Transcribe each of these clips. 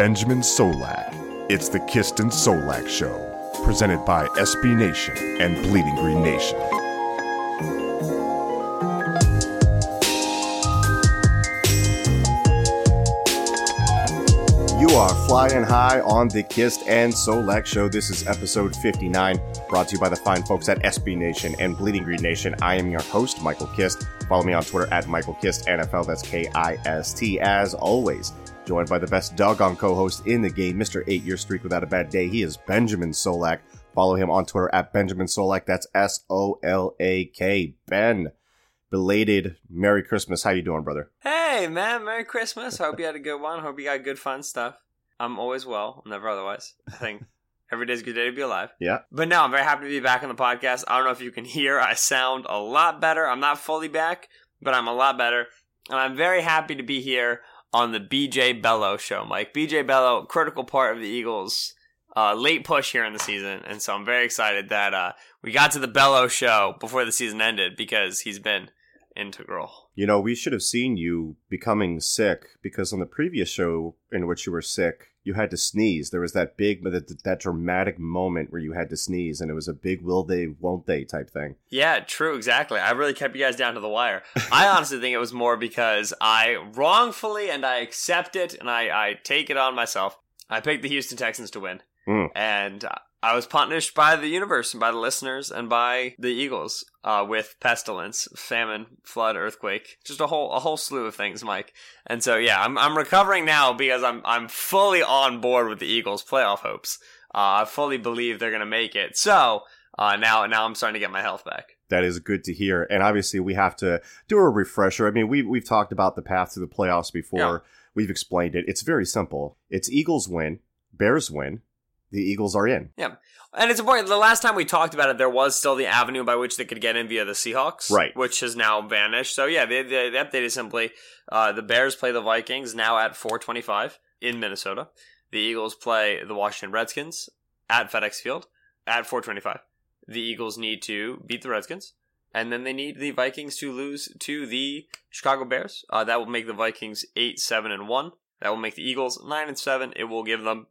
Benjamin Solak. It's the Kist and Solak Show, presented by SB Nation and Bleeding Green Nation. You are flying high on the Kist and Solak show. This is episode 59, brought to you by the fine folks at SB Nation and Bleeding Green Nation. I am your host, Michael Kist. Follow me on Twitter at Michael Kist NFL. That's K I S T. As always, joined by the best doggone co-host in the game, Mr. Eight Year Streak Without a Bad Day. He is Benjamin Solak. Follow him on Twitter at Benjamin Solak. That's S O L A K. Ben. Belated Merry Christmas. How you doing, brother? Hey, man, Merry Christmas. Hope you had a good one. Hope you got good, fun stuff. I'm always well, never otherwise. I think every day's a good day to be alive. Yeah. But no, I'm very happy to be back on the podcast. I don't know if you can hear, I sound a lot better. I'm not fully back, but I'm a lot better. And I'm very happy to be here on the BJ Bello show, Mike. BJ Bello, critical part of the Eagles' uh, late push here in the season. And so I'm very excited that uh, we got to the Bello show before the season ended because he's been integral. You know, we should have seen you becoming sick because on the previous show in which you were sick, you had to sneeze. There was that big, that, that dramatic moment where you had to sneeze, and it was a big will they, won't they type thing. Yeah, true, exactly. I really kept you guys down to the wire. I honestly think it was more because I wrongfully, and I accept it, and I, I take it on myself. I picked the Houston Texans to win. Mm. And I was punished by the universe and by the listeners and by the Eagles uh, with pestilence, famine, flood, earthquake, just a whole a whole slew of things, Mike. And so yeah, I'm I'm recovering now because I'm I'm fully on board with the Eagles' playoff hopes. Uh, I fully believe they're gonna make it. So uh, now now I'm starting to get my health back. That is good to hear. And obviously, we have to do a refresher. I mean, we we've talked about the path to the playoffs before. Yeah. We've explained it. It's very simple. It's Eagles win, Bears win, the Eagles are in. Yeah. And it's important. The last time we talked about it, there was still the avenue by which they could get in via the Seahawks, Right. Which has now vanished. So yeah, they, they, they updated simply. Uh, the Bears play the Vikings now at 425 in Minnesota. The Eagles play the Washington Redskins at FedEx Field at 425. The Eagles need to beat the Redskins, and then they need the Vikings to lose to the Chicago Bears. Uh, that will make the Vikings eight, seven, and one. That will make the Eagles nine and seven. It will give them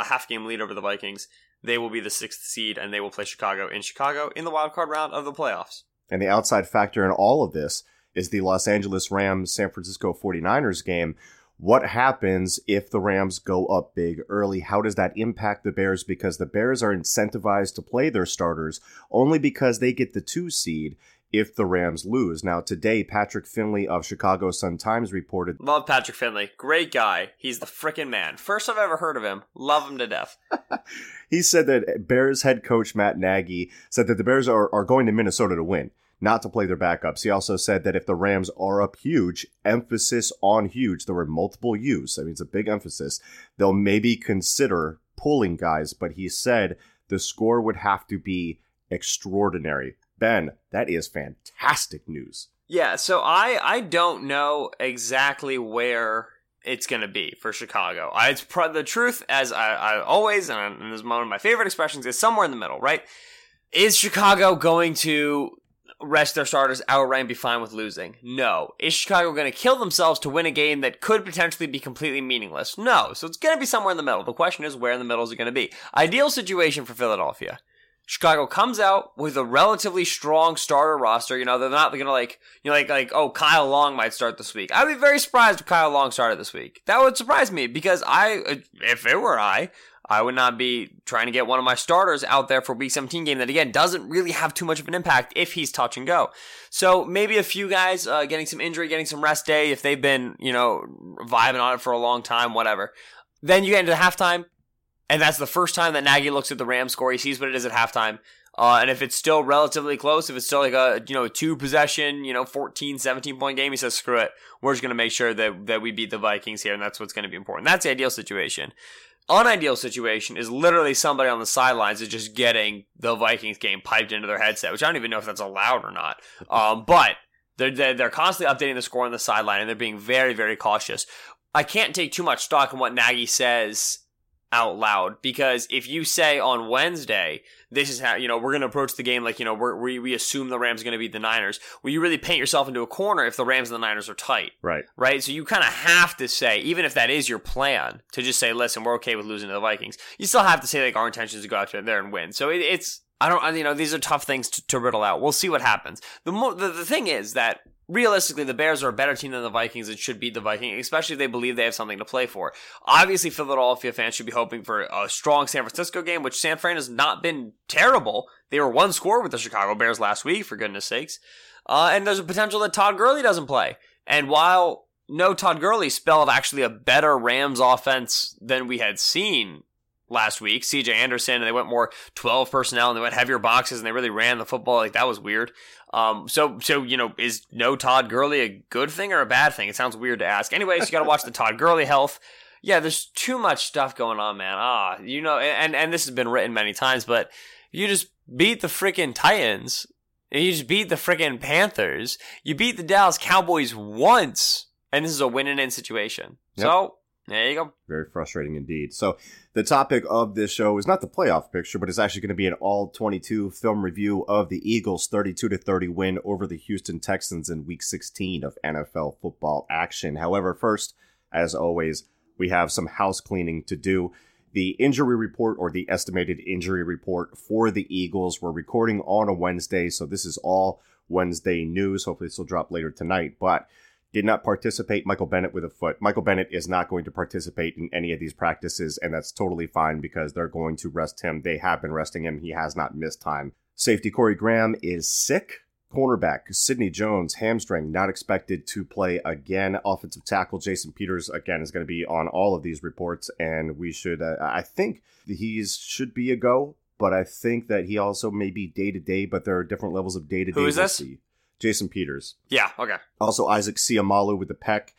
a half game lead over the Vikings. They will be the sixth seed, and they will play Chicago in Chicago in the wild card round of the playoffs. And the outside factor in all of this is the Los Angeles Rams San Francisco 49ers game. What happens if the Rams go up big early? How does that impact the Bears? Because the Bears are incentivized to play their starters only because they get the two seed if the Rams lose. Now, today, Patrick Finley of Chicago Sun Times reported Love Patrick Finley. Great guy. He's the frickin' man. First I've ever heard of him. Love him to death. he said that Bears head coach Matt Nagy said that the Bears are, are going to Minnesota to win, not to play their backups. He also said that if the Rams are up huge, emphasis on huge, there were multiple U's. I mean, it's a big emphasis. They'll maybe consider pulling guys, but he said the score would have to be extraordinary. Ben, that is fantastic news. Yeah, so I I don't know exactly where it's going to be for Chicago. I, it's the truth, as I, I always and, and this is one of my favorite expressions, is somewhere in the middle, right? Is Chicago going to rest their starters outright and be fine with losing? No. Is Chicago going to kill themselves to win a game that could potentially be completely meaningless? No. So it's going to be somewhere in the middle. The question is, where in the middle is it going to be? Ideal situation for Philadelphia. Chicago comes out with a relatively strong starter roster. You know, they're not going to like, you know, like, like, oh, Kyle Long might start this week. I'd be very surprised if Kyle Long started this week. That would surprise me because I, if it were I, I would not be trying to get one of my starters out there for week 17 game that again doesn't really have too much of an impact if he's touch and go. So maybe a few guys uh, getting some injury, getting some rest day if they've been, you know, vibing on it for a long time, whatever. Then you get into the halftime, and that's the first time that Nagy looks at the Rams score. He sees what it is at halftime. Uh, and if it's still relatively close, if it's still like a, you know, two possession, you know, 14, 17 point game, he says, screw it. We're just going to make sure that, that we beat the Vikings here. And that's what's going to be important. That's the ideal situation. unideal situation is literally somebody on the sidelines is just getting the Vikings game piped into their headset, which I don't even know if that's allowed or not. Um, but they're, they're, constantly updating the score on the sideline and they're being very, very cautious. I can't take too much stock in what Nagy says out loud because if you say on Wednesday, this is how, you know, we're going to approach the game like, you know, we're, we, we assume the Rams are going to beat the Niners, well, you really paint yourself into a corner if the Rams and the Niners are tight, Right. right? So you kind of have to say, even if that is your plan, to just say, listen, we're okay with losing to the Vikings, you still have to say, like, our intention is to go out there and win. So it, it's, I don't, you know, these are tough things to, to riddle out. We'll see what happens. The, mo- the, the thing is that realistically, the Bears are a better team than the Vikings and should beat the Vikings, especially if they believe they have something to play for. Obviously, Philadelphia fans should be hoping for a strong San Francisco game, which San Fran has not been terrible. They were one score with the Chicago Bears last week, for goodness sakes. Uh, and there's a potential that Todd Gurley doesn't play. And while no Todd Gurley spelled actually a better Rams offense than we had seen last week, CJ Anderson, and they went more 12 personnel and they went heavier boxes and they really ran the football. Like that was weird. Um, so, so, you know, is no Todd Gurley a good thing or a bad thing? It sounds weird to ask. Anyways, you got to watch the Todd Gurley health. Yeah, there's too much stuff going on, man. Ah, you know, and, and this has been written many times, but you just beat the freaking Titans. And you just beat the freaking Panthers. You beat the Dallas Cowboys once, and this is a win and in situation. Yep. So, there you go. Very frustrating indeed. So, the topic of this show is not the playoff picture, but it's actually going to be an all 22 film review of the Eagles' 32 to 30 win over the Houston Texans in week 16 of NFL football action. However, first, as always, we have some house cleaning to do. The injury report or the estimated injury report for the Eagles, we're recording on a Wednesday, so this is all Wednesday news. Hopefully, this will drop later tonight, but did not participate. Michael Bennett with a foot. Michael Bennett is not going to participate in any of these practices, and that's totally fine because they're going to rest him. They have been resting him. He has not missed time. Safety Corey Graham is sick. Cornerback Sidney Jones, hamstring, not expected to play again. Offensive tackle Jason Peters, again, is going to be on all of these reports, and we should, uh, I think he should be a go, but I think that he also may be day to day, but there are different levels of day to day. Who is this? Jason Peters. Yeah, okay. Also, Isaac Seumalo with the peck.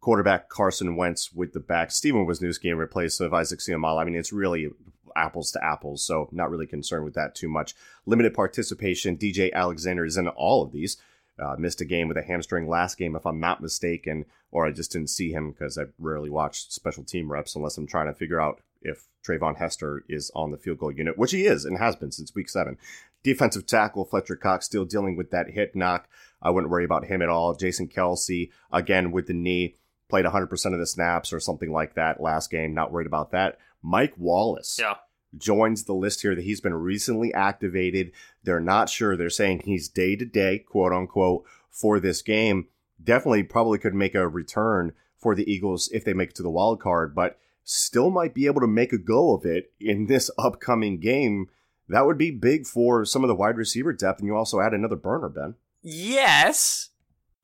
Quarterback Carson Wentz with the back. Stefen Wisniewski in replace of Isaac Seumalo. I mean, it's really apples to apples, so not really concerned with that too much. Limited participation. DJ Alexander is in all of these. Uh, missed a game with a hamstring last game, if I'm not mistaken, or I just didn't see him because I rarely watch special team reps unless I'm trying to figure out if Treyvon Hester is on the field goal unit, which he is and has been since week seven. Defensive tackle Fletcher Cox still dealing with that hit knock. I wouldn't worry about him at all. Jason Kelce, again with the knee, played 100% of the snaps or something like that last game. Not worried about that. Mike Wallace Yeah. joins the list here that he's been recently activated. They're not sure. They're saying he's day to day, quote unquote, for this game. Definitely probably could make a return for the Eagles if they make it to the wild card, but still might be able to make a go of it in this upcoming game. That would be big for some of the wide receiver depth, and you also add another burner, Ben. Yes,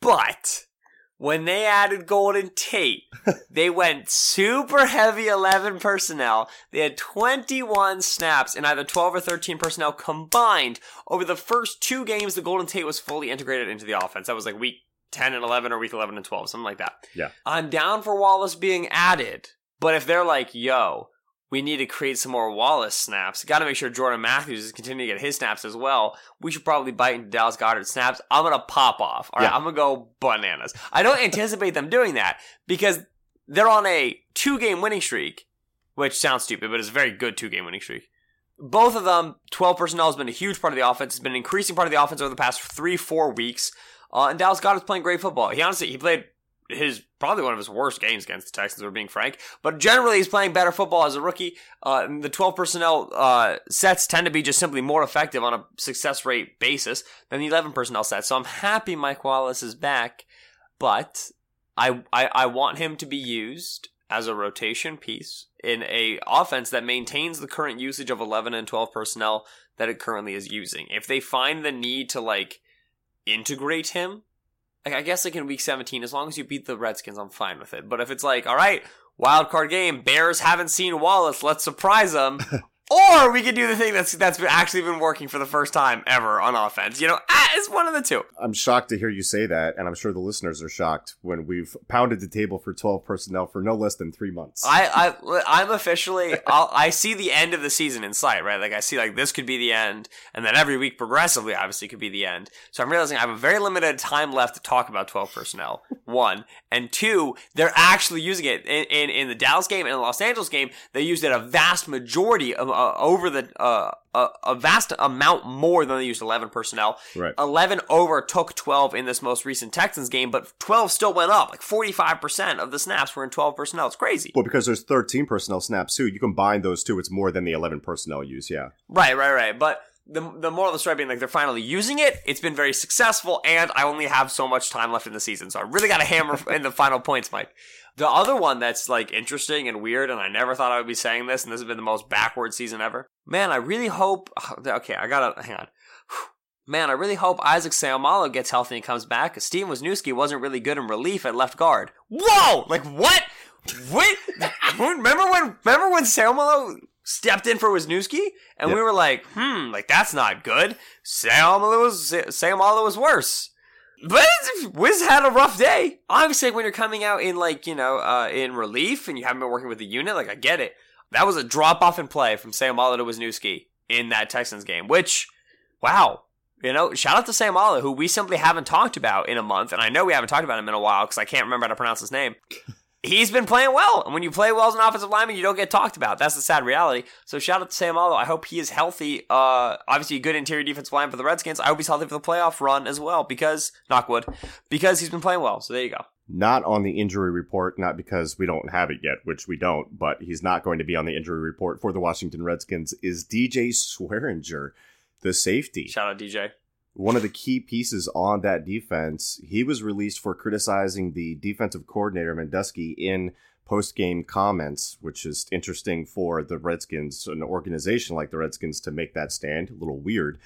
but when they added Golden Tate, they went super heavy 11 personnel. They had 21 snaps in either 12 or 13 personnel combined over the first two games. The Golden Tate was fully integrated into the offense. That was like week 10 and 11 or week 11 and 12, something like that. Yeah. I'm down for Wallace being added, but if they're like, yo, we need to create some more Wallace snaps. Got to make sure Jordan Matthews is continuing to get his snaps as well. We should probably bite into Dallas Goedert snaps. I'm gonna pop off. All right, Yeah. I'm gonna go bananas. I don't anticipate them doing that because they're on a two game winning streak, which sounds stupid, but it's a very good two game winning streak. Both of them, 12 personnel has been a huge part of the offense. It's been an increasing part of the offense over the past three, four weeks. Uh, and Dallas Goedert's playing great football. He honestly, he played his probably one of his worst games against the Texans, we're being frank. But generally, he's playing better football as a rookie. Uh, the 12 personnel uh, sets tend to be just simply more effective on a success rate basis than the 11 personnel sets. So I'm happy Mike Wallace is back, but I, I, I want him to be used as a rotation piece in a offense that maintains the current usage of 11 and 12 personnel that it currently is using. If they find the need to like integrate him, I guess like in week 17, as long as you beat the Redskins, I'm fine with it. But if it's like, all right, wild card game, Bears haven't seen Wallace, let's surprise them. Or we could do the thing that's that's actually been working for the first time ever on offense. You know, ah, it's one of the two. I'm shocked to hear you say that, and I'm sure the listeners are shocked when we've pounded the table for 12 personnel for no less than three months. I, I I'm officially I'll, I see the end of the season in sight, right? Like I see like this could be the end, and then every week progressively, obviously, could be the end. So I'm realizing I have a very limited time left to talk about 12 personnel. One and two, they're actually using it in, in in the Dallas game and the Los Angeles game. They used it a vast majority of uh, over the uh, a, a vast amount more than they used 11 personnel. Right. 11 overtook 12 in this most recent Texans game, but 12 still went up. Like 45% of the snaps were in 12 personnel. It's crazy. well, because there's 13 personnel snaps too. You combine those two, it's more than the 11 personnel use. Yeah. Right, right, right. But the the moral of the story being like they're finally using it. It's been very successful, and I only have so much time left in the season, so I really got to hammer in the final points, Mike. The other one that's like interesting and weird, and I never thought I would be saying this, and this has been the most backward season ever. Man, I really hope. Okay, I gotta hang on. Man, I really hope Isaac Seumalo gets healthy and comes back. Because Steve Wisniewski wasn't really good in relief at left guard. Whoa! Like what? Wait, remember when? Remember when Seumalo stepped in for Wisniewski, and we were like, hmm, like that's not good. Seumalo was Seumalo was worse. But Wiz had a rough day. Obviously, when you're coming out in like you know uh, in relief and you haven't been working with the unit, like I get it. That was a drop off in play from Seumalo to Wisniewski in that Texans game. Which, wow, you know, shout out to Seumalo, who we simply haven't talked about in a month, and I know we haven't talked about him in a while because I can't remember how to pronounce his name. He's been playing well, and when you play well as an offensive lineman, you don't get talked about. That's the sad reality. So shout out to Seumalo. I hope he is healthy. Uh, obviously a good interior defense line for the Redskins. I hope he's healthy for the playoff run as well because knockwood, because he's been playing well. So there you go. Not on the injury report, not because we don't have it yet, which we don't, but he's not going to be on the injury report for the Washington Redskins, is DJ Swearinger, the safety. Shout out DJ. One of the key pieces on that defense. He was released for criticizing the defensive coordinator Manusky in post-game comments, which is interesting for the Redskins, an organization like the Redskins, to make that stand. A little weird.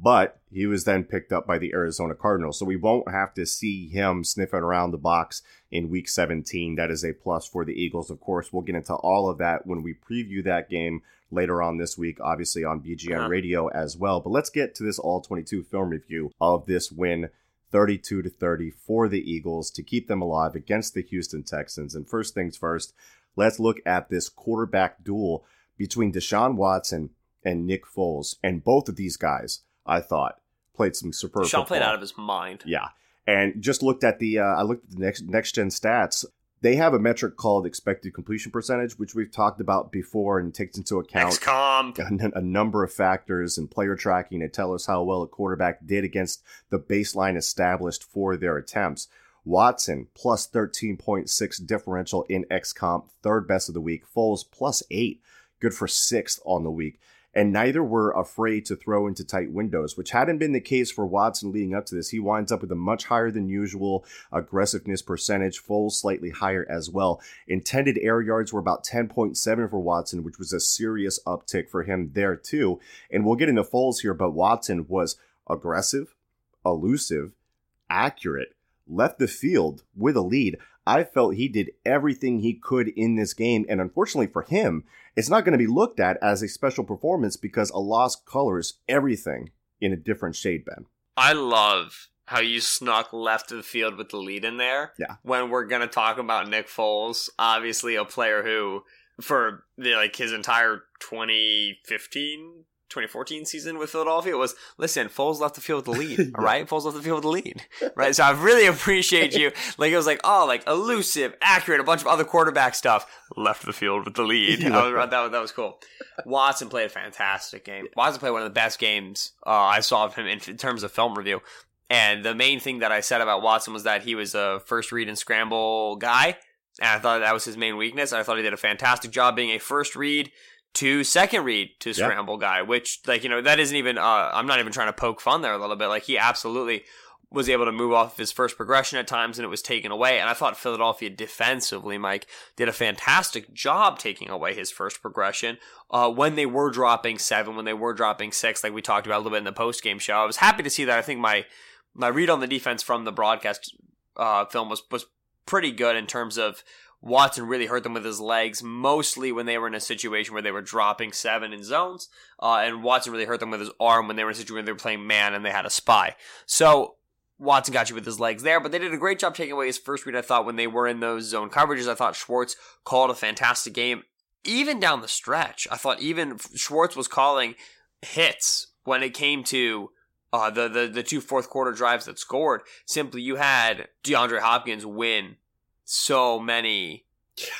But he was then picked up by the Arizona Cardinals. So we won't have to see him sniffing around the box in week 17. That is a plus for the Eagles. Of course, we'll get into all of that when we preview that game later on this week, obviously on BGN Uh-huh. Radio as well. But let's get to this all 22 film review of this win 32 to 30 for the Eagles to keep them alive against the Houston Texans. And first things first, let's look at this quarterback duel between Deshaun Watson and Nick Foles. And both of these guys, I thought, played some superb Sean played out of his mind. Yeah, and just looked at the uh, I looked at the next next gen stats. They have a metric called expected completion percentage, which we've talked about before, and takes into account XComp. a, a number of factors and player tracking to tell us how well a quarterback did against the baseline established for their attempts. Watson plus 13.6 differential in XComp, third best of the week. Foles plus eight, good for sixth on the week. And neither were afraid to throw into tight windows, which hadn't been the case for Watson leading up to this. He winds up with a much higher than usual aggressiveness percentage, Foles slightly higher as well. Intended air yards were about 10.7 for Watson, which was a serious uptick for him there too. And we'll get into Foles here, but Watson was aggressive, elusive, accurate, left the field with a lead. I felt he did everything he could in this game, and unfortunately for him, it's not going to be looked at as a special performance because a loss colors everything in a different shade, Ben. I love how you snuck left of the field with the lead in there. Yeah. When we're gonna talk about Nick Foles, obviously a player who, for the, like his entire 2015, 2014 season with Philadelphia was listen, Foles left the field with the lead. All right, Foles left the field with the lead. Right. So I really appreciate you. Like it was like oh, like elusive, accurate, a bunch of other quarterback stuff. Left the field with the lead. He I was- that, was, that was cool. Watson played a fantastic game. Watson played one of the best games uh, I saw of him in, in terms of film review. And the main thing that I said about Watson was that he was a first read and scramble guy. And I thought that was his main weakness. I thought he did a fantastic job being a first read to second read to Yeah. scramble guy, which, like, you know, that isn't even, uh, I'm not even trying to poke fun there a little bit. Like, he absolutely was able to move off his first progression at times and it was taken away. And I thought Philadelphia defensively, Mike, did a fantastic job taking away his first progression uh, when they were dropping seven, when they were dropping six, like we talked about a little bit in the post game show. I was happy to see that. I think my my read on the defense from the broadcast uh, film was was pretty good in terms of Watson really hurt them with his legs, mostly when they were in a situation where they were dropping seven in zones. Uh, and Watson really hurt them with his arm when they were in a situation where they were playing man and they had a spy. So Watson got you with his legs there, but they did a great job taking away his first read. I thought when they were in those zone coverages, I thought Schwartz called a fantastic game. Even down the stretch, I thought even Schwartz was calling hits when it came to uh, the, the the two fourth quarter drives that scored. Simply, you had DeAndre Hopkins win so many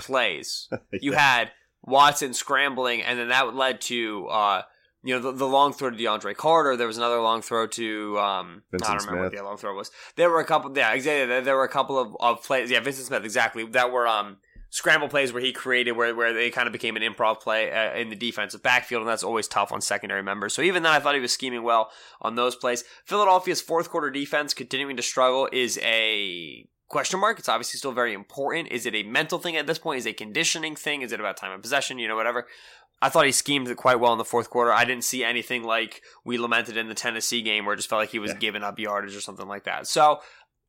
plays. You had Watson scrambling, and then that led to uh, you know the, the long throw to DeAndre Carter. There was another long throw to um, I don't remember what the long throw was. There were a couple. Yeah, exactly. There, there were a couple of, of plays. Yeah, Vyncint Smith exactly that were um scramble plays where he created where where they kind of became an improv play uh, in the defensive backfield, and that's always tough on secondary members. So even then, I thought he was scheming well on those plays. Philadelphia's fourth quarter defense continuing to struggle is a question mark. It's obviously still very important. Is it a mental thing at this point? Is it a conditioning thing? Is it about time of possession? You know, whatever. I thought he schemed it quite well in the fourth quarter. I didn't see anything like we lamented in the Tennessee game where it just felt like he was Yeah. giving up yardage or something like that. So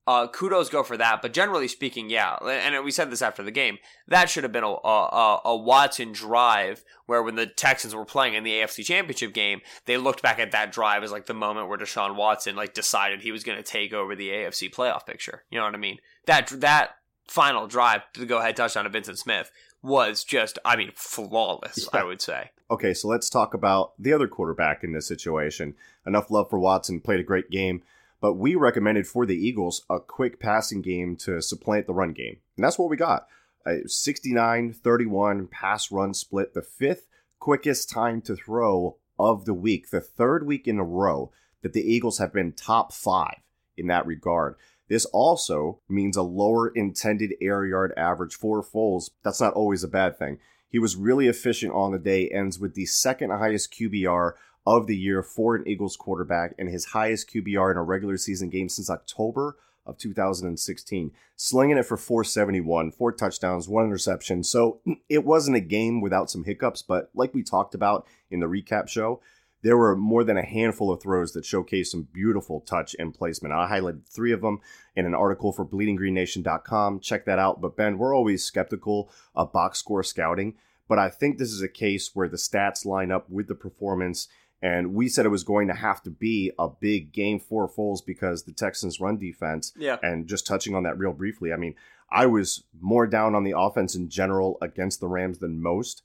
uh, kudos go for that. But generally speaking, yeah, and we said this after the game, that should have been a, a, a Watson drive where when the Texans were playing in the AFC Championship game, they looked back at that drive as like the moment where Deshaun Watson like decided he was going to take over the AFC playoff picture. You know what I mean? That that final drive to go ahead touchdown to Vyncint Smith was just, I mean, flawless. I would say. Okay, so let's talk about the other quarterback in this situation. Enough love for Watson, played a great game, but we recommended for the Eagles a quick passing game to supplant the run game. And that's what we got. A 69 31 pass run split, the fifth quickest time to throw of the week, the third week in a row that the Eagles have been top five in that regard. This also means a lower intended air yard average for Foles. That's not always a bad thing. He was really efficient on the day, ends with the second highest QBR of the year for an Eagles quarterback and his highest QBR in a regular season game since October of 2016. Slinging it for 471, four touchdowns, one interception. So it wasn't a game without some hiccups, but like we talked about in the recap show, there were more than a handful of throws that showcased some beautiful touch and placement. I highlighted three of them in an article for bleedinggreennation.com. Check that out. But Ben, we're always skeptical of box score scouting, but I think this is a case where the stats line up with the performance. And we said it was going to have to be a big game for Foles because the Texans' run defense. Yeah. And just touching on that real briefly, I mean, I was more down on the offense in general against the Rams than most.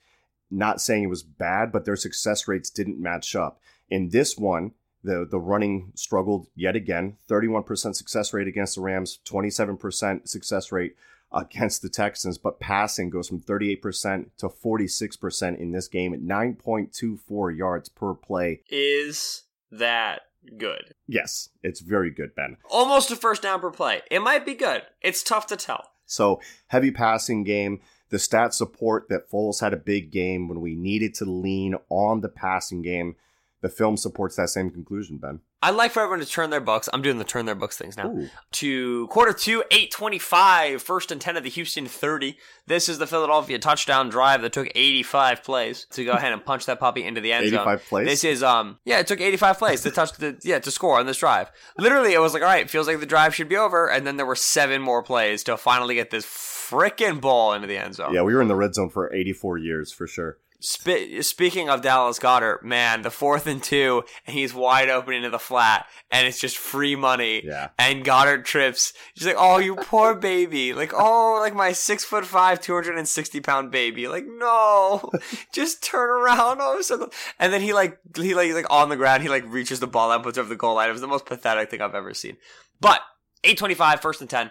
Not saying it was bad, but their success rates didn't match up. In this one, the the running struggled yet again. 31% success rate against the Rams, 27% success rate against the Texans, but passing goes from 38% to 46% in this game at 9.24 yards per play. Is that good? Yes, it's very good, Ben. Almost a first down per play. It might be good. It's tough to tell. So, heavy passing game. The stats support that Foles had a big game when we needed to lean on the passing game. The film supports that same conclusion, Ben. I'd like for everyone to turn their books. I'm doing the turn their books things now. Ooh. To quarter two, 825, first and 10 of the Houston 30. This is the Philadelphia touchdown drive that took 85 plays to go ahead and punch that puppy into the end zone. 85 plays? This is, um, yeah, it took 85 plays to touch the, yeah, to score on this drive. Literally, it was like, all right, feels like the drive should be over. And then there were seven more plays to finally get this frickin' ball into the end zone. Yeah, we were in the red zone for 84 years for sure. Spe- speaking of Dallas Goedert, man, the fourth and two, and he's wide open into the flat, and it's just free money. Yeah. And Goedert trips. He's like, "Oh, you poor baby! Like, oh, like my six foot five, two hundred and sixty pound baby! Like, no, just turn around! Oh, so." And then he like he like like on the ground. He like reaches the ball and puts it over the goal line. It was the most pathetic thing I've ever seen. But eight twenty five, first and ten.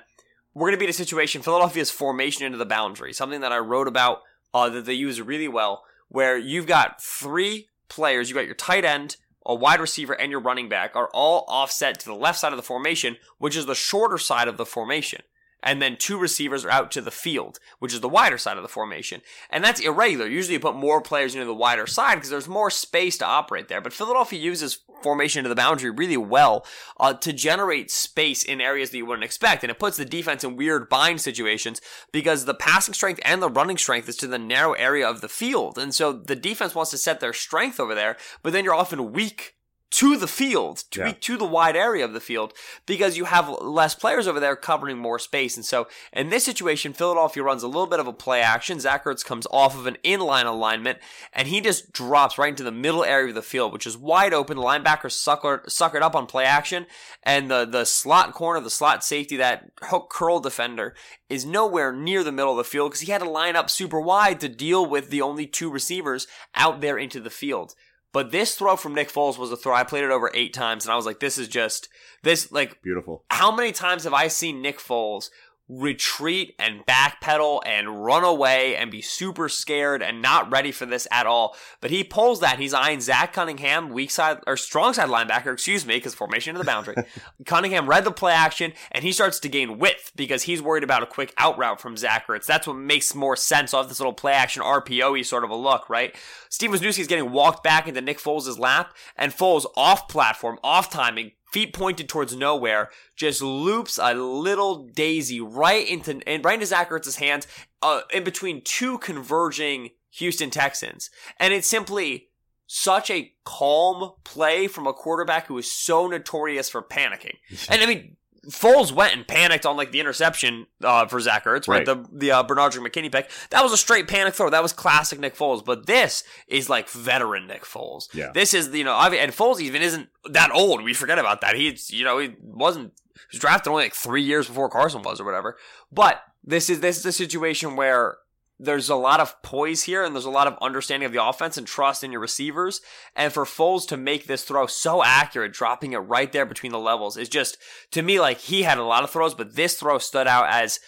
We're gonna be in a situation. Philadelphia's formation into the boundary, something that I wrote about uh, that they use really well where you've got three players, You've got your tight end, a wide receiver, and your running back are all offset to the left side of the formation, which is the shorter side of the formation. And then two receivers are out to the field, which is the wider side of the formation. And that's irregular. Usually you put more players into the wider side because there's more space to operate there. But Philadelphia uses formation into the boundary really well uh, to generate space in areas that you wouldn't expect. And it puts the defense in weird bind situations because the passing strength and the running strength is to the narrow area of the field. And so the defense wants to set their strength over there, but then you're often weak to the field, to Yeah. be to the wide area of the field, because you have less players over there covering more space. And so in this situation, Philadelphia runs a little bit of a play action. Zach Ertz comes off of an inline alignment, and he just drops right into the middle area of the field, which is wide open. The linebacker suckered, suckered up on play action, and the, the slot corner, the slot safety, that hook curl defender, is nowhere near the middle of the field because he had to line up super wide to deal with the only two receivers out there into the field. But this throw from Nick Foles was a throw. I played it over eight times, and I was like, this is just, this, like, Beautiful. how many times have I seen Nick Foles retreat and backpedal and run away and be super scared and not ready for this at all? But he pulls that. He's eyeing Zach Cunningham, weak side or strong side linebacker, excuse me, because formation to the boundary. Cunningham read the play action and he starts to gain width because he's worried about a quick out route from Zach Ertz. That's what makes more sense off this little play action RPO sort of a look, right? Steve Wisniewski is getting walked back into Nick Foles' lap and Foles off platform, off timing, feet pointed towards nowhere, just loops a little daisy right into and right into Zach Ertz's hands, uh, in between two converging Houston Texans, and it's simply such a calm play from a quarterback who is so notorious for panicking. And I mean, Foles went and panicked on like the interception uh, for Zach Ertz, right? Right. The the uh, Bernard McKinney pick. That was a straight panic throw. That was classic Nick Foles. But this is like veteran Nick Foles. Yeah. This is you know, and Foles even isn't that old. We forget about that. He's you know he wasn't he was drafted only like three years before Carson was or whatever. But this is this is a situation where there's a lot of poise here and there's a lot of understanding of the offense and trust in your receivers. And for Foles to make this throw so accurate, dropping it right there between the levels is just, to me, like he had a lot of throws, but this throw stood out as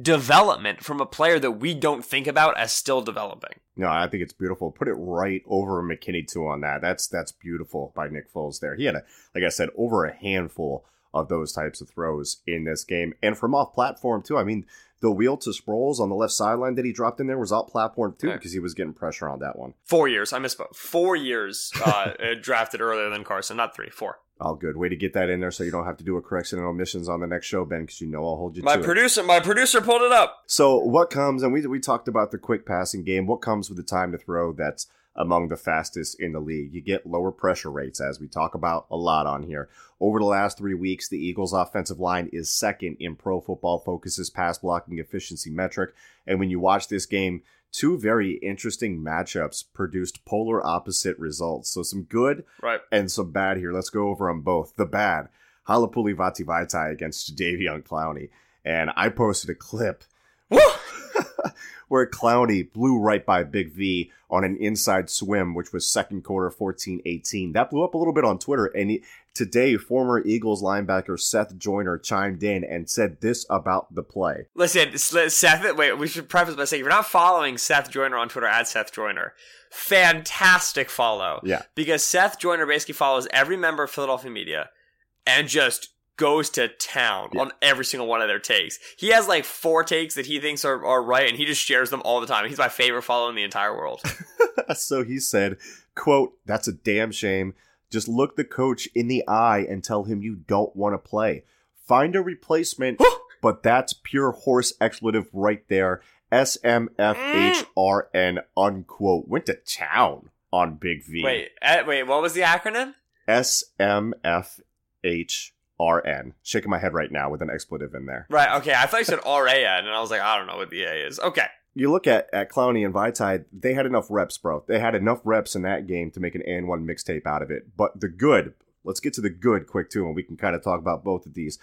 development from a player that we don't think about as still developing. No, I think it's beautiful. Put it right over McKinney too on that. That's that's beautiful by Nick Foles there. He had a like I said over a handful of those types of throws in this game, and from off platform too. I mean, the wheel to Sproles on the left sideline that he dropped in there was off platform too Yeah. because he was getting pressure on that one. Four years. I misspoke. Four years uh, drafted earlier than Carson, not three, four. All good. Way to get that in there so you don't have to do a correction and omissions on the next show, Ben, because you know I'll hold you My to it. producer, my producer pulled it up. So what comes, and we we talked about the quick passing game. What comes with the time to throw that's among the fastest in the league? You get lower pressure rates, as we talk about a lot on here. Over the last three weeks, the Eagles' offensive line is second in Pro Football Focus's pass blocking efficiency metric. And when you watch this game, two very interesting matchups produced polar opposite results. So some good Right. and some bad here. Let's go over them both. The bad, Halapoulivaati Vaitai against Jadeveon Clowney. And I posted a clip Woo! where Clowney blew right by Big V on an inside swim, which was second quarter 14-18. That blew up a little bit on Twitter. And he, today, former Eagles linebacker Seth Joyner chimed in and said this about the play. Listen, Seth. Wait, we should preface by saying if you're not following Seth Joyner on Twitter at Seth Joyner, fantastic follow. Yeah. because Seth Joyner basically follows every member of Philadelphia media and just goes to town Yeah. on every single one of their takes. He has like four takes that he thinks are, are right, and he just shares them all the time. He's my favorite follow in the entire world. so he said, quote, that's a damn shame. Just look the coach in the eye and tell him you don't want to play. Find a replacement, but that's pure horse expletive right there. S-M-F-H-R-N unquote. Went to town on Big V. wait, uh, wait, what was the acronym? S-M-F-H-R-N. Shaking my head right now with an expletive in there. Right. Okay, I thought you said R-A-N, and I was like, I don't know what the A is. Okay. you look at at Clowney and Vaitai, they had enough reps, bro. They had enough reps in that game to make an and one mixtape out of it. But the good, let's get to the good quick too, and we can kind of talk about both of these.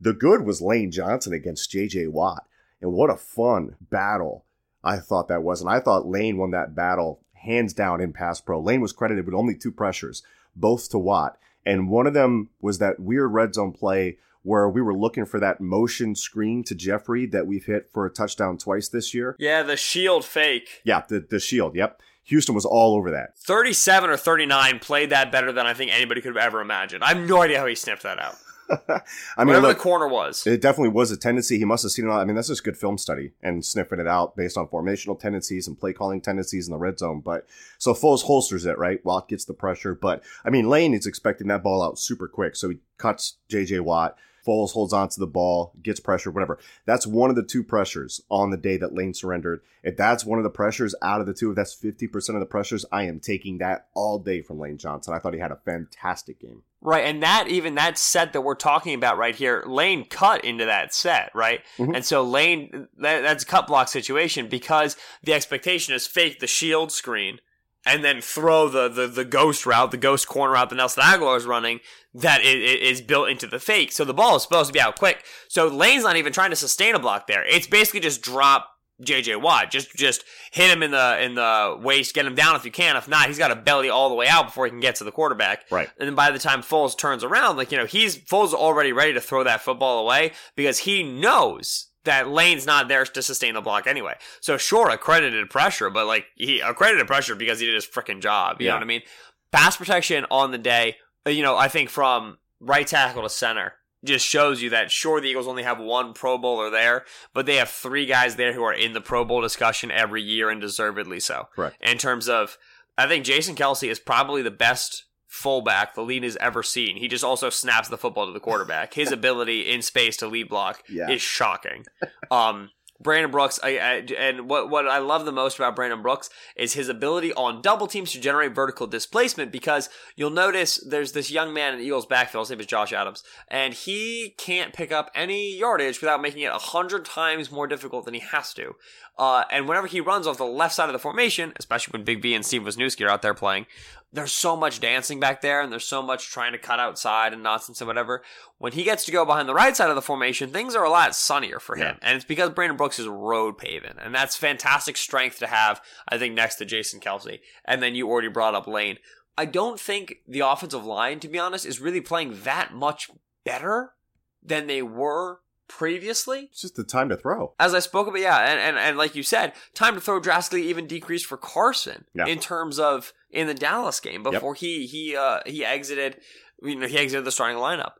The good was Lane Johnson against J.J. Watt, and what a fun battle I thought that was. And I thought Lane won that battle hands down in pass pro. Lane was credited with only two pressures, both to Watt, and one of them was that weird red zone play where we were looking for that motion screen to Jeffery that we've hit for a touchdown twice this year. Yeah, the shield fake. Yeah, the, the shield. Yep. Houston was all over that. 37 or 39 played that better than I think anybody could have ever imagined. I have no idea how he sniffed that out. I mean, Whatever look, the corner was. it definitely was a tendency. He must have seen it. I mean, that's just good film study and sniffing it out based on formational tendencies and play calling tendencies in the red zone. But so Foles holsters it, right? Watt gets the pressure. But I mean, Lane is expecting that ball out super quick. So he cuts JJ Watt. Foles holds on to the ball, gets pressure, whatever. That's one of the two pressures on the day that Lane surrendered. If that's one of the pressures out of the two, if that's 50% of the pressures, I am taking that all day from Lane Johnson. I thought he had a fantastic game. Right, and that even that set that we're talking about right here, Lane cut into that set, right? Mhm. And so Lane, that, that's a cut block situation because the expectation is fake the shield screen and then throw the, the, the ghost route, the ghost corner route that Nelson Agholor is running that i- i- is built into the fake. So the ball is supposed to be out quick. So Lane's not even trying to sustain a block there. It's basically just drop JJ Watt. Just just hit him in the in the waist, get him down if you can. If not, he's got to belly all the way out before he can get to the quarterback. Right. And then by the time Foles turns around, like, you know, he's Foles already ready to throw that football away because he knows that Lane's not there to sustain the block anyway. So sure, accredited pressure, but like he accredited pressure because he did his freaking job. You know what I mean? Pass protection on the day, uh, you know, I think from right tackle to center just shows you that sure the Eagles only have one Pro Bowler there, but they have three guys there who are in the Pro Bowl discussion every year and deservedly so. Correct. In terms of I think Jason Kelce is probably the best fullback the league has ever seen. He just also snaps the football to the quarterback. His ability in space to lead block Yeah. is shocking. Um, Brandon Brooks, I, I, and what what I love the most about Brandon Brooks is his ability on double teams to generate vertical displacement. Because you'll notice there's this young man in the Eagles' backfield. His name is Josh Adams, and he can't pick up any yardage without making it a hundred times more difficult than he has to. Uh, and whenever he runs off the left side of the formation, especially when Big V and Steve Wisniewski are out there playing, there's so much dancing back there, and there's so much trying to cut outside and nonsense and whatever. When he gets to go behind the right side of the formation, things are a lot sunnier for him, and it's because Brandon Brooks is road paving, and that's fantastic strength to have. I think next to Jason Kelce, and then you already brought up Lane. I don't think the offensive line, to be honest, is really playing that much better than they were previously. It's just the time to throw. As I spoke about, yeah, and, and, and like you said, time to throw drastically even decreased for Carson Yeah. in terms of in the Dallas game before he he uh he exited you know he exited the starting lineup.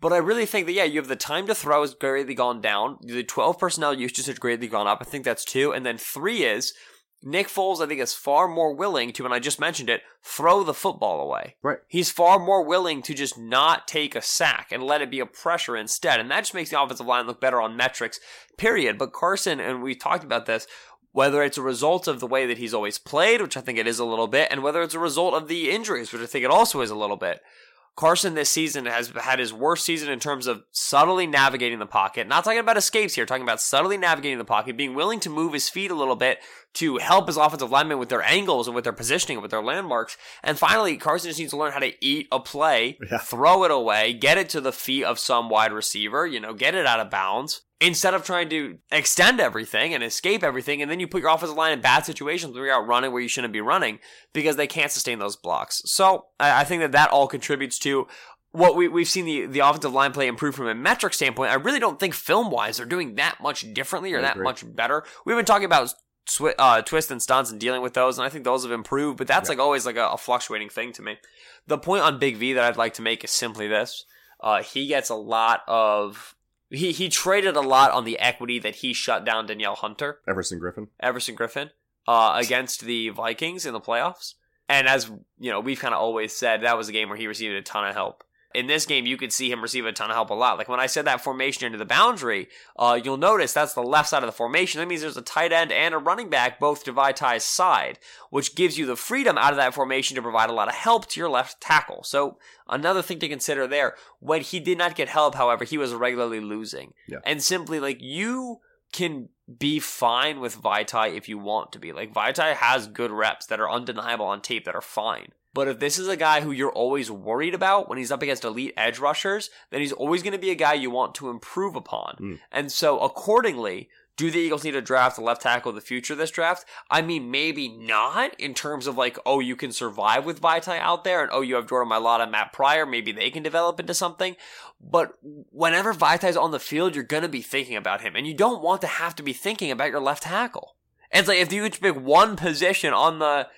But I really think that yeah, you have the time to throw has greatly gone down. The twelve personnel usage has greatly gone up. I think that's two, and then three is Nick Foles. I think is far more willing to, and I just mentioned it, throw the football away. Right. He's far more willing to just not take a sack and let it be a pressure instead. And that just makes the offensive line look better on metrics, period. But Carson, and we talked about this, whether it's a result of the way that he's always played, which I think it is a little bit, and whether it's a result of the injuries, which I think it also is a little bit. Carson this season has had his worst season in terms of subtly navigating the pocket. Not talking about escapes here, talking about subtly navigating the pocket, being willing to move his feet a little bit to help his offensive linemen with their angles and with their positioning and with their landmarks. And finally, Carson just needs to learn how to eat a play, Yeah. throw it away, get it to the feet of some wide receiver, you know, get it out of bounds. Instead of trying to extend everything and escape everything, and then you put your offensive line in bad situations where you're out running where you shouldn't be running because they can't sustain those blocks. So I, I think that that all contributes to what we, we've seen the, the offensive line play improve from a metric standpoint. I really don't think film wise they're doing that much differently or that much better. We've been talking about swi- uh, twist and stunts and dealing with those, and I think those have improved, but that's Yeah. like always like a, a fluctuating thing to me. The point on Big V that I'd like to make is simply this. Uh, he gets a lot of he he traded a lot on the equity that he shut down Danielle Hunter, Everson Griffen. Everson Griffen, uh, against the Vikings in the playoffs. And as you know, we've kind of always said that was a game where he received a ton of help. In this game, you could see him receive a ton of help a lot. Like when I said that formation into the boundary, uh, you'll notice that's the left side of the formation. That means there's a tight end and a running back both to Vaitai's side, which gives you the freedom out of that formation to provide a lot of help to your left tackle. So another thing to consider there. When he did not get help, however, he was regularly losing. Yeah. And simply like you can be fine with Vaitai if you want to be. Like Vaitai has good reps that are undeniable on tape that are fine. But if this is a guy who you're always worried about when he's up against elite edge rushers, then he's always going to be a guy you want to improve upon. Mm. And so accordingly, do the Eagles need to draft a left tackle of the future this draft? I mean, maybe not in terms of like, oh, you can survive with Vaitai out there, and oh, you have Jordan Mailata, Matt Pryor, maybe they can develop into something. But whenever Vaitai's on the field, you're going to be thinking about him, and you don't want to have to be thinking about your left tackle. And it's like if you could pick one position on the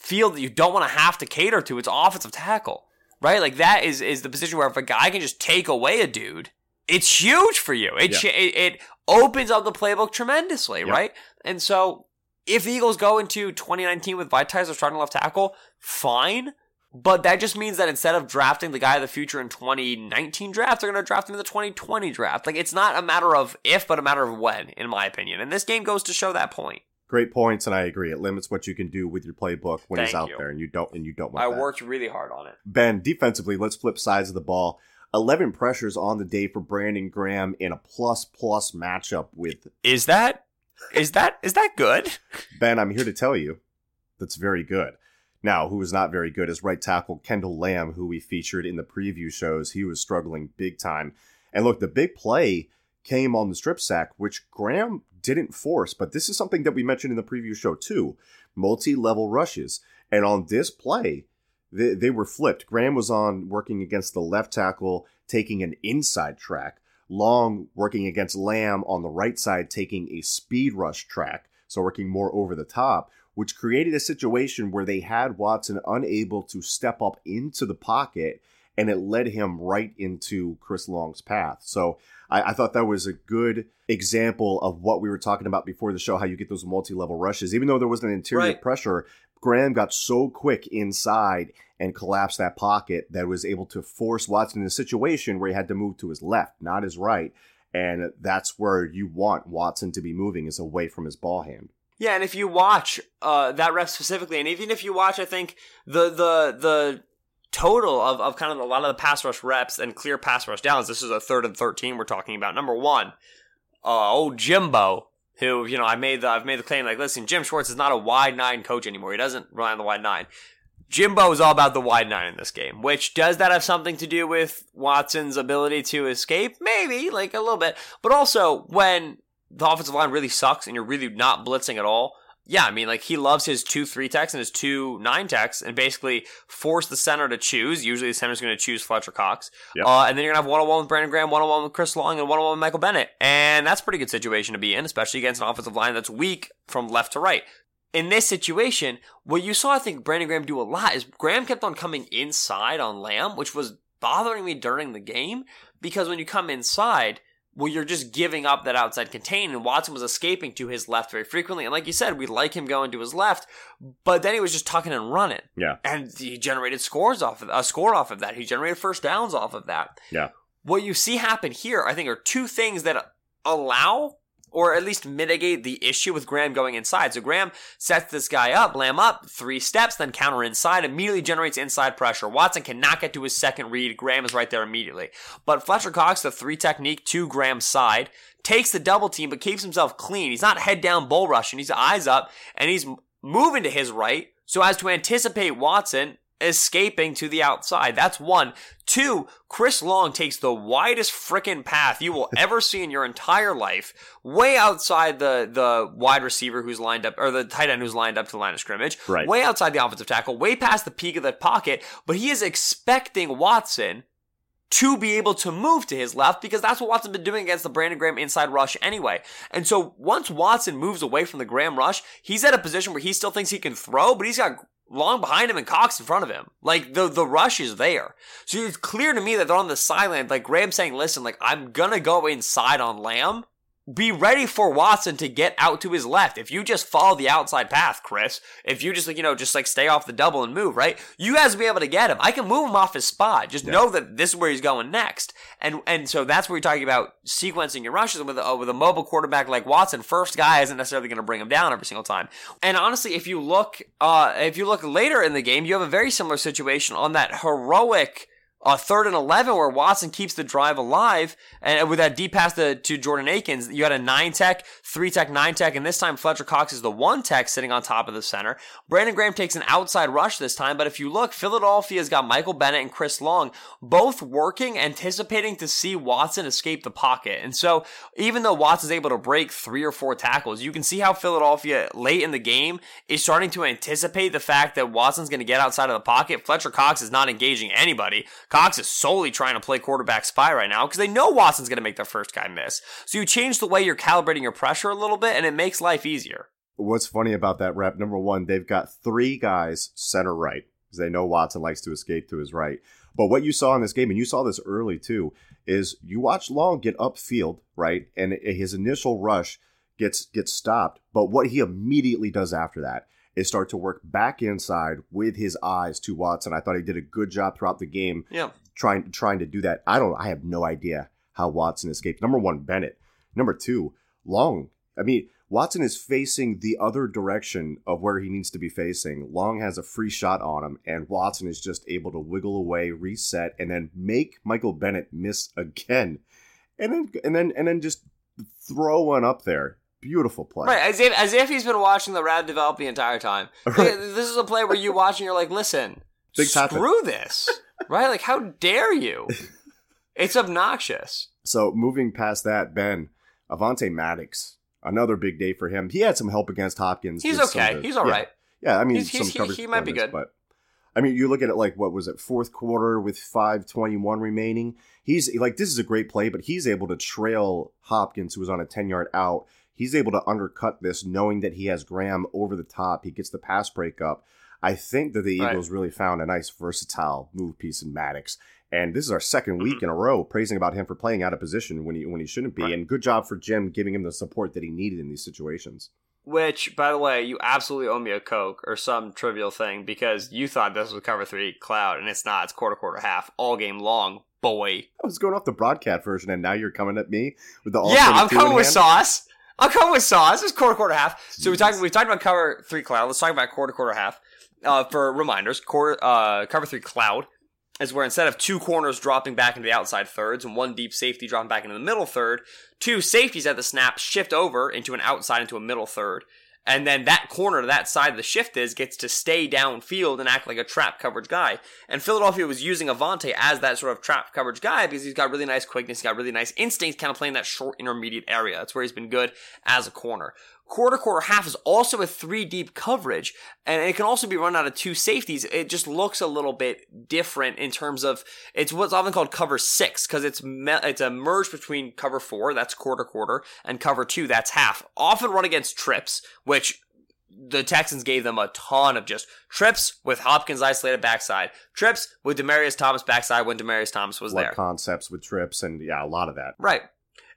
field that you don't want to have to cater to, it's offensive tackle, right? Like that is is the position where if a guy can just take away a dude, it's huge for you. It cha- it, it opens up the playbook tremendously, Yeah. right? And so if the Eagles go into 2019 with Vaitai as starting left tackle, fine. But that just means that instead of drafting the guy of the future in 2019 draft, they're going to draft him in the 2020 draft. Like it's not a matter of if, but a matter of when, in my opinion. And this game goes to show that point. Great points, and I agree. It limits what you can do with your playbook when he's Thank out you. there, and you don't and you don't want I that. worked really hard on it. Ben, defensively, let's flip sides of the ball. 11 pressures on the day for Brandon Graham in a plus plus matchup with Is that is that is that good? Ben. I'm here to tell you that's very good. Now, who was not very good is right tackle Kendall Lamm, who we featured in the preview shows. He was struggling big time. And look, the big play came on the strip sack, which Graham didn't force, but this is something that we mentioned in the preview show too multi level rushes. And on this play, they, they were flipped. Graham was on working against the left tackle, taking an inside track. Long working against Lamm on the right side, taking a speed rush track, so working more over the top, which created a situation where they had Watson unable to step up into the pocket, and it led him right into Chris Long's path. So I, I thought that was a good example of what we were talking about before the show, how you get those multi-level rushes. Even though there was an interior Right. pressure, Graham got so quick inside and collapsed that pocket that was able to force Watson in a situation where he had to move to his left, not his right. And that's where you want Watson to be moving is away from his ball hand. Yeah, and if you watch uh, that rep specifically, and even if you watch, I think the the the total of, of kind of a lot of the pass rush reps and clear pass rush downs. This is a third and thirteen we're talking about. Number one, uh, old Jimbo, who you know I made the I've made the claim like, listen, Jim Schwartz is not a wide nine coach anymore. He doesn't rely on the wide nine. Jimbo is all about the wide nine in this game, which does that have something to do with Watson's ability to escape? Maybe, like a little bit. But also, when the offensive line really sucks and you're really not blitzing at all, yeah, I mean, like he loves his two three techs and his two nine techs, and basically force the center to choose. Usually, the center's going to choose Fletcher Cox, Yep. uh, and then you're gonna have one on one with Brandon Graham, one on one with Chris Long, and one on one with Michael Bennett, and that's a pretty good situation to be in, especially against an offensive line that's weak from left to right. In this situation, what you saw, I think Brandon Graham do a lot is Graham kept on coming inside on Lamm, which was bothering me during the game because when you come inside, well, you're just giving up that outside contain, and Watson was escaping to his left very frequently. And like you said, we like him going to his left, but then he was just tucking and running, Yeah. and he generated scores off of a score off of that. He generated first downs off of that. Yeah. What you see happen here, I think, are two things that allow or at least mitigate the issue with Graham going inside. So Graham sets this guy up, Lamm up, three steps, then counter inside, immediately generates inside pressure. Watson cannot get to his second read. Graham is right there immediately. But Fletcher Cox, the three technique to Graham's side, takes the double team but keeps himself clean. He's not head down bull rushing. He's eyes up and he's moving to his right so as to anticipate Watson escaping to the outside. That's one. Two, Chris Long takes the widest frickin' path you will ever see in your entire life, way outside the the wide receiver who's lined up, or the tight end who's lined up to the line of scrimmage, Right. way outside the offensive tackle, way past the peak of the pocket, but he is expecting Watson to be able to move to his left because that's what Watson's been doing against the Brandon Graham inside rush anyway. And so once Watson moves away from the Graham rush, he's at a position where he still thinks he can throw, but he's got Long behind him and Cox in front of him. Like the the rush is there. So it's clear to me that they're on the sideline. Like Graham saying, listen, like I'm gonna go inside on Lamm. Be ready for Watson to get out to his left. If you just follow the outside path, Chris, if you just like, you know, just like stay off the double and move, right? You guys will be able to get him. I can move him off his spot. Just know that this is where he's going next. And and so that's where you're talking about sequencing your rushes with a, with a mobile quarterback like Watson. First guy isn't necessarily going to bring him down every single time. And honestly, if you look, uh, if you look later in the game, you have a very similar situation on that heroic uh, third and 11 where Watson keeps the drive alive and with that deep pass to, to Jordan Akins, you had a nine tech, three tech, nine tech, and this time Fletcher Cox is the one tech sitting on top of the center. Brandon Graham takes an outside rush this time, but if you look, Philadelphia's got Michael Bennett and Chris Long both working, anticipating to see Watson escape the pocket. And so even though Watson's able to break three or four tackles, you can see how Philadelphia late in the game is starting to anticipate the fact that Watson's going to get outside of the pocket. Fletcher Cox is not engaging anybody. Cox is solely trying to play quarterback spy right now because they know Watson's going to make their first guy miss. So you change the way you're calibrating your pressure a little bit and it makes life easier. What's funny about that rep? Number one, they've got three guys center right because they know Watson likes to escape to his right. But what you saw in this game, and you saw this early too, is you watch Long get upfield, right, and his initial rush gets gets stopped. But what he immediately does after that is start to work back inside with his eyes to Watson. I thought he did a good job throughout the game Yeah. trying trying to do that. I don't I have no idea how Watson escaped. Number one, Bennett. Number two, Long. I mean, Watson is facing the other direction of where he needs to be facing. Long has a free shot on him, and Watson is just able to wiggle away, reset, and then make Michael Bennett miss again. And then and then and then just throw one up there. Beautiful play. Right, as if as if he's been watching the rad develop the entire time. Right. This is a play where you watch and you're like, listen, Things happen. screw this, right? Like, how dare you? It's obnoxious. So moving past that, Ben, Avonte Maddox, another big day for him. He had some help against Hopkins. He's okay. of He's all yeah. right. Yeah, I mean, He's- some he's- he- he might be good. but I mean, you look at it like what was it, fourth quarter with five twenty one remaining. He's like, this is a great play, but he's able to trail Hopkins, who was on a ten yard out. He's able to undercut this, knowing that he has Graham over the top. He gets the pass breakup. I think that the Right. Eagles really found a nice versatile move piece in Maddox. And this is our 2nd Mm-hmm. week in a row praising about him for playing out of position when he when he shouldn't be. Right. And good job for Jim giving him the support that he needed in these situations. Which, by the way, you absolutely owe me a Coke or some trivial thing because you thought this was cover three cloud, and it's not. It's quarter, quarter, half, all game long, boy. I was going off the broadcast version, and now you're coming at me with the all yeah, I'm coming with hand? sauce. I'm coming with sauce. It's quarter, quarter, half. So we talked. We talked about cover three cloud. Let's talk about quarter, quarter, half. Uh, for reminders, quarter uh, cover three cloud is where instead of two corners dropping back into the outside thirds and one deep safety dropping back into the middle third, two safeties at the snap shift over into an outside into a middle third. And then that corner that side of the shift is gets to stay downfield and act like a trap coverage guy. And Philadelphia was using Avonte as that sort of trap coverage guy because he's got really nice quickness, he's got really nice instincts, kind of playing that short intermediate area. That's where he's been good as a corner. Quarter, quarter, half is also a three deep coverage, and it can also be run out of two safeties. It just looks a little bit different in terms of it's what's often called cover six because it's me- it's a merge between cover four, that's quarter, quarter, and cover two, that's half. Often run against trips, which the Texans gave them a ton of just trips with Hopkins isolated backside, trips with Demaryius Thomas backside when Demaryius Thomas was What there. concepts with trips, and yeah, a lot of that. Right.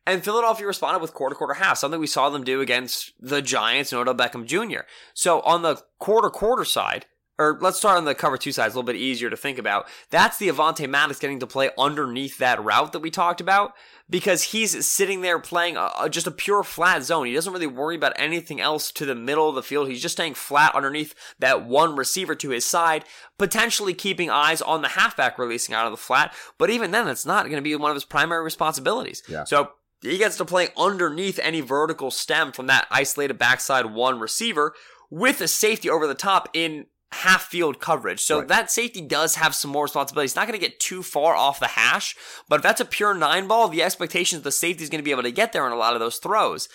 And Philadelphia responded with quarter quarter half, something we saw them do against the Giants and Odell Beckham Jr. So on the quarter quarter side, or let's start on the cover two side, it's a little bit easier to think about. That's the Avonte Maddox getting to play underneath that route that we talked about because he's sitting there playing a, a- just a pure flat zone. He doesn't really worry about anything else to the middle of the field. He's just staying flat underneath that one receiver to his side, potentially keeping eyes on the halfback releasing out of the flat. But even then, that's not going to be one of his primary responsibilities. Yeah. So he gets to play underneath any vertical stem from that isolated backside one receiver with a safety over the top in half field coverage. So Right. that safety does have some more responsibility. It's not going to get too far off the hash, but if that's a pure nine ball, the expectation is the safety is going to be able to get there on a lot of those throws.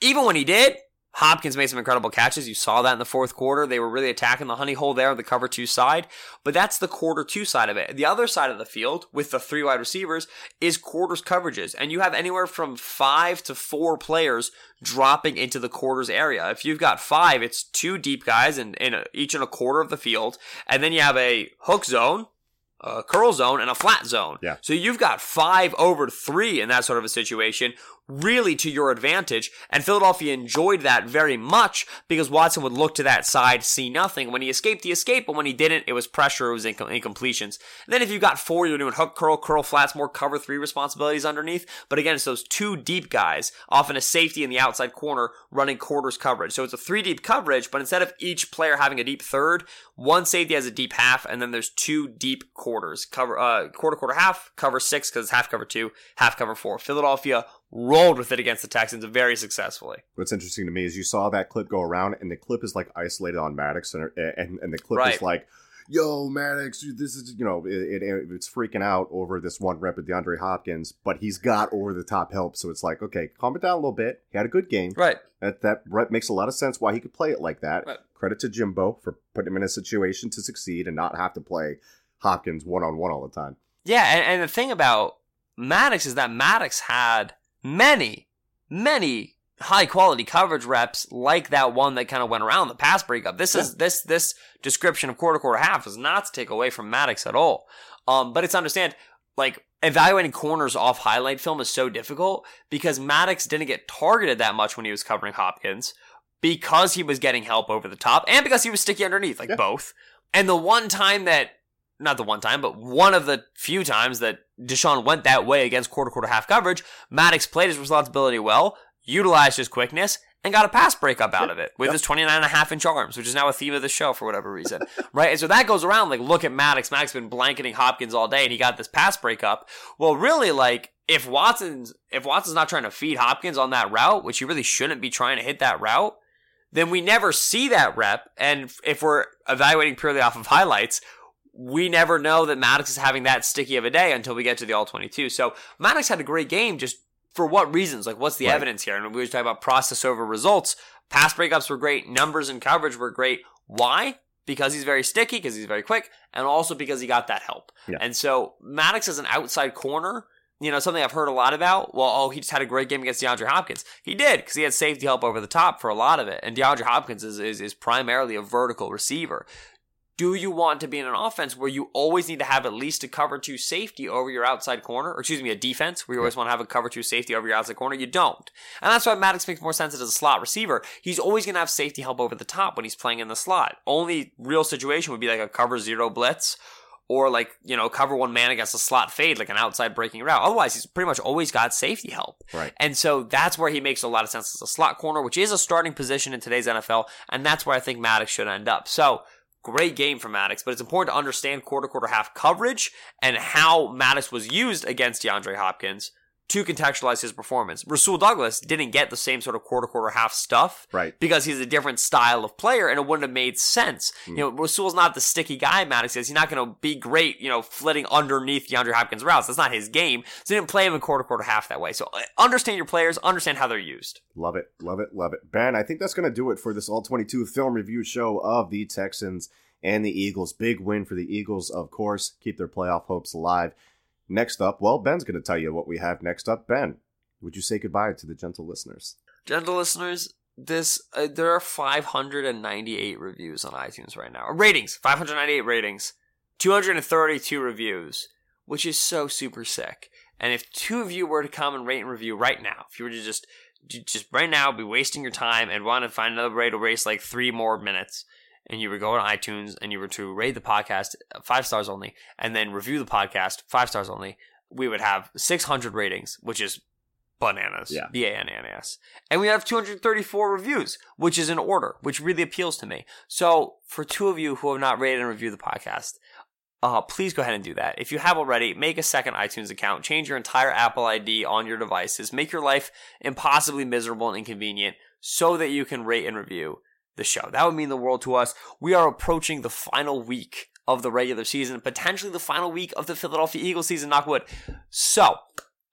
Even when he did, Hopkins made some incredible catches. You saw that in the fourth quarter. They were really attacking the honey hole there on the cover two side. But that's the quarter two side of it. The other side of the field with the three wide receivers is quarters coverages. And you have anywhere from five to four players dropping into the quarters area. If you've got five, it's two deep guys in, in a, each in a quarter of the field. And then you have a hook zone, a curl zone, and a flat zone. Yeah. So you've got five over three in that sort of a situation, really to your advantage. And Philadelphia enjoyed that very much because Watson would look to that side, see nothing. When he escaped, he escaped, but when he didn't, it was pressure, it was incom- incompletions. And then if you've got four, you're doing hook, curl, curl, flats, more cover three responsibilities underneath. But again, it's those two deep guys, often a safety in the outside corner, running quarters coverage. So it's a three deep coverage, but instead of each player having a deep third, one safety has a deep half, and then there's two deep quarters. Cover uh quarter quarter half, cover six because it's half cover two, half cover four. Philadelphia rolled with it against the Texans very successfully. What's interesting to me is you saw that clip go around, and the clip is like isolated on Maddox, and and, and the clip Right. is like, "Yo, Maddox, this is you know it, it, it's freaking out over this one rep with DeAndre Hopkins, but he's got over the top help, so it's like, okay, calm it down a little bit. He had a good game. Right. That that rep makes a lot of sense why he could play it like that. Right. Credit to Jimbo for putting him in a situation to succeed and not have to play Hopkins one on one all the time. Yeah, and, and the thing about Maddox is that Maddox had many, many high quality coverage reps like that one that kind of went around the pass breakup. This is this this description of quarter quarter half is not to take away from Maddox at all. Um, but it's understand like evaluating corners off highlight film is so difficult because Maddox didn't get targeted that much when he was covering Hopkins. because he was getting help over the top and because he was sticky underneath, like Yeah. both. And the one time that, not the one time, but one of the few times that Deshaun went that way against quarter quarter half coverage, Maddox played his responsibility well, utilized his quickness, and got a pass breakup out of it with Yep. his 29 and a half inch arms, which is now a theme of the show for whatever reason. right? And so that goes around like, look at Maddox. Maddox has been blanketing Hopkins all day and he got this pass breakup. Well, really, like, if Watson's, if Watson's not trying to feed Hopkins on that route, which he really shouldn't be trying to hit that route, then we never see that rep. And if we're evaluating purely off of highlights, we never know that Maddox is having that sticky of a day until we get to the all 22. So Maddox had a great game just for what reasons? Like, what's the Right. evidence here? And we were talking about process over results. Pass breakups were great. Numbers and coverage were great. Why? Because he's very sticky, because he's very quick, and also because he got that help. Yeah. And so Maddox is an outside corner. You know, something I've heard a lot about. Well, oh, he just had a great game against DeAndre Hopkins. He did, because he had safety help over the top for a lot of it. And DeAndre Hopkins is, is, is primarily a vertical receiver. Do you want to be in an offense where you always need to have at least a cover two safety over your outside corner, or excuse me, a defense where you always want to have a cover two safety over your outside corner? You don't. And that's why Maddox makes more sense as a slot receiver. He's always going to have safety help over the top when he's playing in the slot. Only real situation would be like a cover zero blitz or like, you know, cover one man against a slot fade, like an outside breaking route. Otherwise, he's pretty much always got safety help. Right. And so that's where he makes a lot of sense as a slot corner, which is a starting position in today's NFL. And that's where I think Maddox should end up. So great game for Maddox, but it's important to understand quarter, quarter, half coverage and how Maddox was used against DeAndre Hopkins to contextualize his performance. Rasul Douglas didn't get the same sort of quarter, quarter, half stuff Right. because he's a different style of player and it wouldn't have made sense. You know, Rasul's not the sticky guy Maddox is. He's not going to be great, you know, flitting underneath DeAndre Hopkins routes. That's not his game. So he didn't play him in quarter, quarter, half that way. So uh, understand your players, understand how they're used. Love it, love it, love it. Ben, I think that's going to do it for this all 22 film review show of the Texans and the Eagles. Big win for the Eagles, of course. Keep their playoff hopes alive. Next up, well, Ben's going to tell you what we have next up. Ben, would you say goodbye to the gentle listeners? Gentle listeners, this uh, there are 598 reviews on iTunes right now. Ratings, 598 ratings, 232 reviews, which is so super sick. And if two of you were to come and rate and review right now, if you were to just just right now be wasting your time and want to find another way to waste like three more minutes, and you would go on iTunes and you were to rate the podcast uh, five stars only, and then review the podcast five stars only, we would have 600 ratings, which is bananas. Yeah. B A N A N A S. And we have 234 reviews, which is in order, which really appeals to me. So for two of you who have not rated and reviewed the podcast, uh, please go ahead and do that. If you have already, make a second iTunes account, change your entire Apple ID on your devices, make your life impossibly miserable and inconvenient so that you can rate and review the show. That would mean the world to us. We are approaching the final week of the regular season, potentially the final week of the Philadelphia Eagles season, knock wood. So,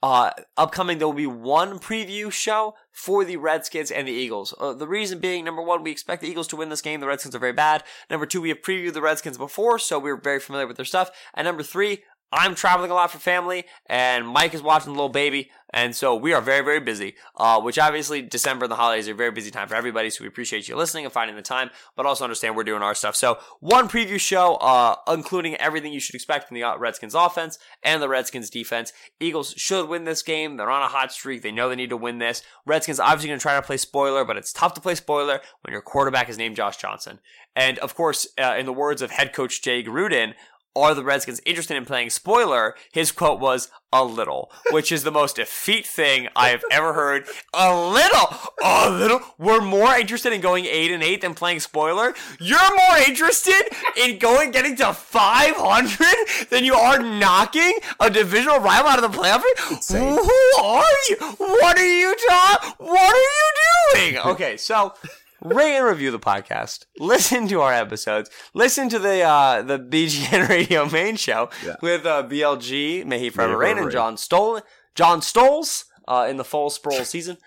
uh, upcoming, there will be one preview show for the Redskins and the Eagles. Uh, the reason being, number one, we expect the Eagles to win this game. The Redskins are very bad. Number two, we have previewed the Redskins before, so we're very familiar with their stuff. And number three, I'm traveling a lot for family, and Mike is watching the little baby, and so we are very, very busy. Uh, which obviously December and the holidays are a very busy time for everybody. So we appreciate you listening and finding the time, but also understand we're doing our stuff. So one preview show, uh, including everything you should expect from the uh, Redskins offense and the Redskins defense. Eagles should win this game. They're on a hot streak. They know they need to win this. Redskins obviously going to try to play spoiler, but it's tough to play spoiler when your quarterback is named Josh Johnson. And of course, uh, in the words of head coach Jay Gruden, are the Redskins interested in playing spoiler? His quote was a little, which is the most effete thing I have ever heard. A little, a little. We're more interested in going eight and eight than playing spoiler. You're more interested in going getting to 500 than you are knocking a divisional rival out of the playoff. Who are you? What are you talking? What are you doing? Okay, so rate and review the podcast. Listen to our episodes. Listen to the uh, the BGN Radio main show Yeah. with uh, BLG, may he forever May he reign, forever and. John Stoll, John Stoles uh, in the full Sproul season.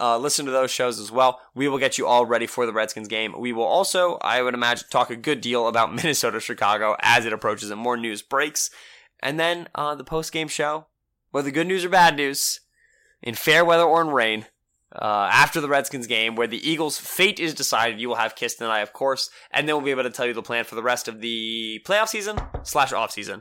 Uh, listen to those shows as well. We will get you all ready for the Redskins game. We will also, I would imagine, talk a good deal about Minnesota Chicago as it approaches and more news breaks. And then uh, the post game show, whether good news or bad news, in fair weather or in rain, uh, after the Redskins game, where the Eagles' fate is decided, you will have Kist and I, of course, and then we'll be able to tell you the plan for the rest of the playoff season slash off season.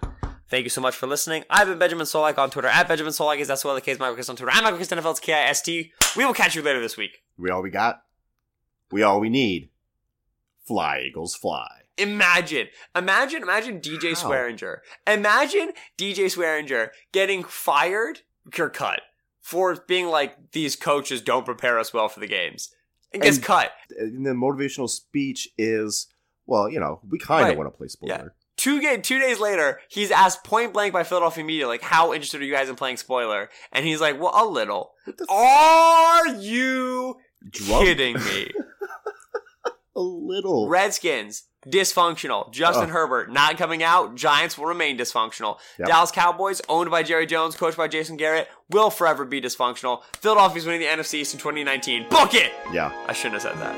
Thank you so much for listening. I've been Benjamin Solak on Twitter at Benjamin Solak. Is that's well the case. Michael Kist on Twitter. I'm Michael Kist NFL. It's K I S T. We will catch you later this week. We all we got. we all we need. Fly, Eagles, fly. Imagine, imagine, imagine DJ How? Swearinger. Imagine DJ Swearinger getting fired or cut for being like, these coaches don't prepare us well for the games. And gets And- cut. And the motivational speech is, well, you know, we kind of Right. want to play spoiler. Two ga- two days later, he's asked point blank by Philadelphia media, like, how interested are you guys in playing spoiler? And he's like, well, a little. The f- Are you Drunk? kidding me? A little. Redskins, dysfunctional. Justin Ugh. Herbert, not coming out. Giants will remain dysfunctional. Yep. Dallas Cowboys, owned by Jerry Jones, coached by Jason Garrett, will forever be dysfunctional. Philadelphia's winning the NFC East in 2019. Book it! Yeah. I shouldn't have said that.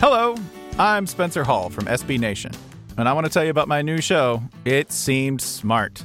Hello, I'm Spencer Hall from SB Nation, and I want to tell you about my new show, It Seemed Smart.